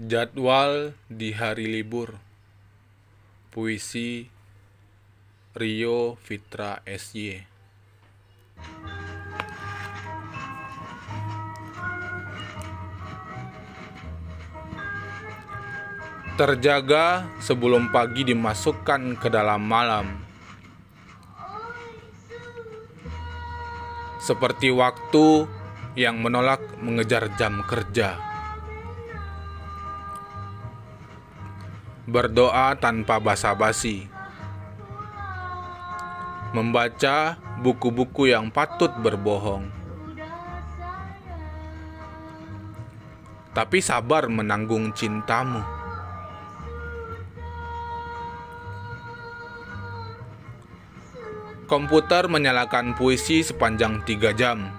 Jadwal di hari libur. Puisi Rio Fitra SY Terjaga sebelum pagi dimasukkan ke dalam malam. Seperti waktu yang menolak mengejar jam kerja berdoa tanpa basa-basi, membaca buku-buku yang patut berbohong, tapi sabar menanggung cintamu. Komputer menyalakan puisi sepanjang tiga jam,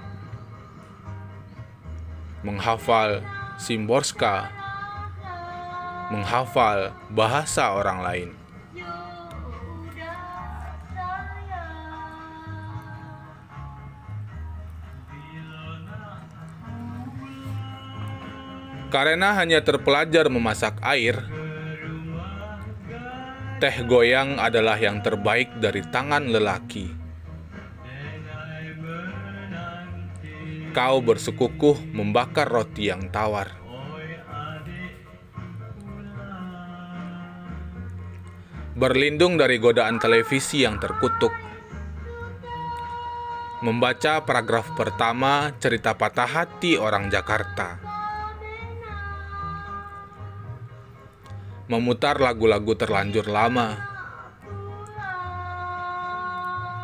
menghafal Simborska menghafal bahasa orang lain. Karena hanya terpelajar memasak air, teh goyang adalah yang terbaik dari tangan lelaki. Kau bersekukuh membakar roti yang tawar. Berlindung dari godaan televisi yang terkutuk. Membaca paragraf pertama cerita patah hati orang Jakarta. Memutar lagu-lagu terlanjur lama.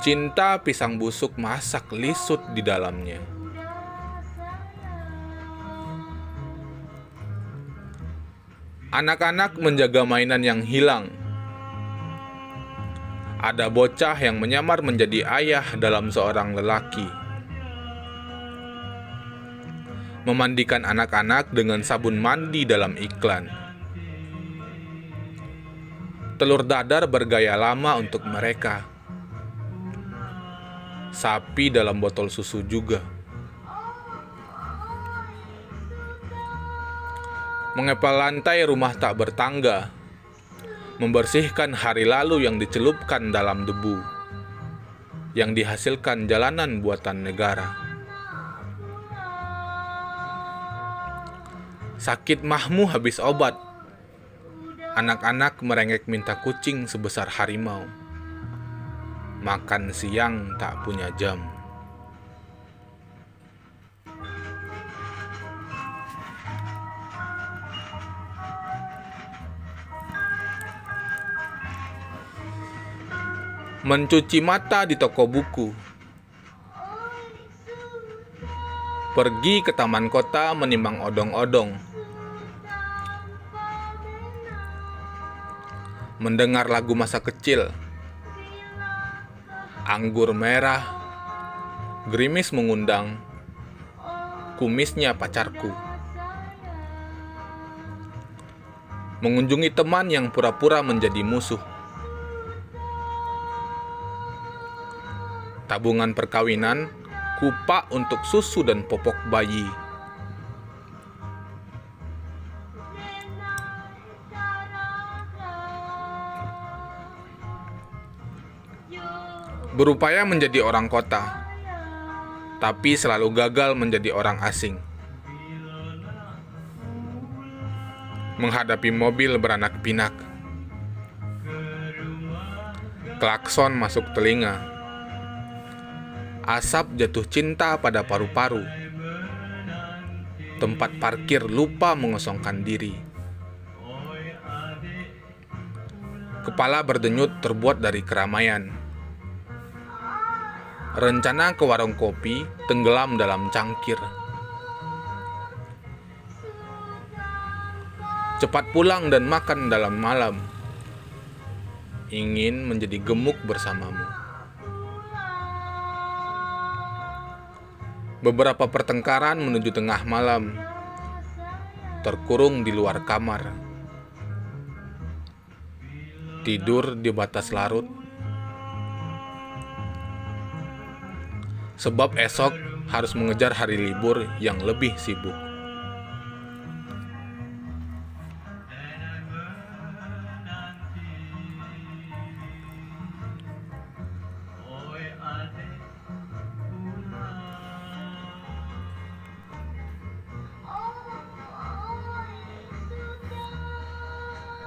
Cinta pisang busuk masak lisut di dalamnya. Anak-anak menjaga mainan yang hilang ada bocah yang menyamar menjadi ayah dalam seorang lelaki. Memandikan anak-anak dengan sabun mandi dalam iklan. Telur dadar bergaya lama untuk mereka. Sapi dalam botol susu juga. Mengepal lantai rumah tak bertangga membersihkan hari lalu yang dicelupkan dalam debu, yang dihasilkan jalanan buatan negara. Sakit mahmu habis obat. Anak-anak merengek minta kucing sebesar harimau. Makan siang tak punya jam. Mencuci mata di toko buku, pergi ke taman kota menimbang odong-odong, mendengar lagu masa kecil, anggur merah, gerimis mengundang, kumisnya pacarku. Mengunjungi teman yang pura-pura menjadi musuh. Tabungan perkawinan, kupak untuk susu dan popok bayi. Berupaya menjadi orang kota, tapi selalu gagal menjadi orang asing. Menghadapi mobil beranak pinak, klakson masuk telinga Asap jatuh cinta pada paru-paru. Tempat parkir lupa mengosongkan diri. Kepala berdenyut terbuat dari keramaian. Rencana ke warung kopi tenggelam dalam cangkir. Cepat pulang dan makan dalam malam. Ingin menjadi gemuk bersamamu. Beberapa pertengkaran menuju tengah malam, terkurung di luar kamar, tidur di batas larut, sebab esok harus mengejar hari libur yang lebih sibuk.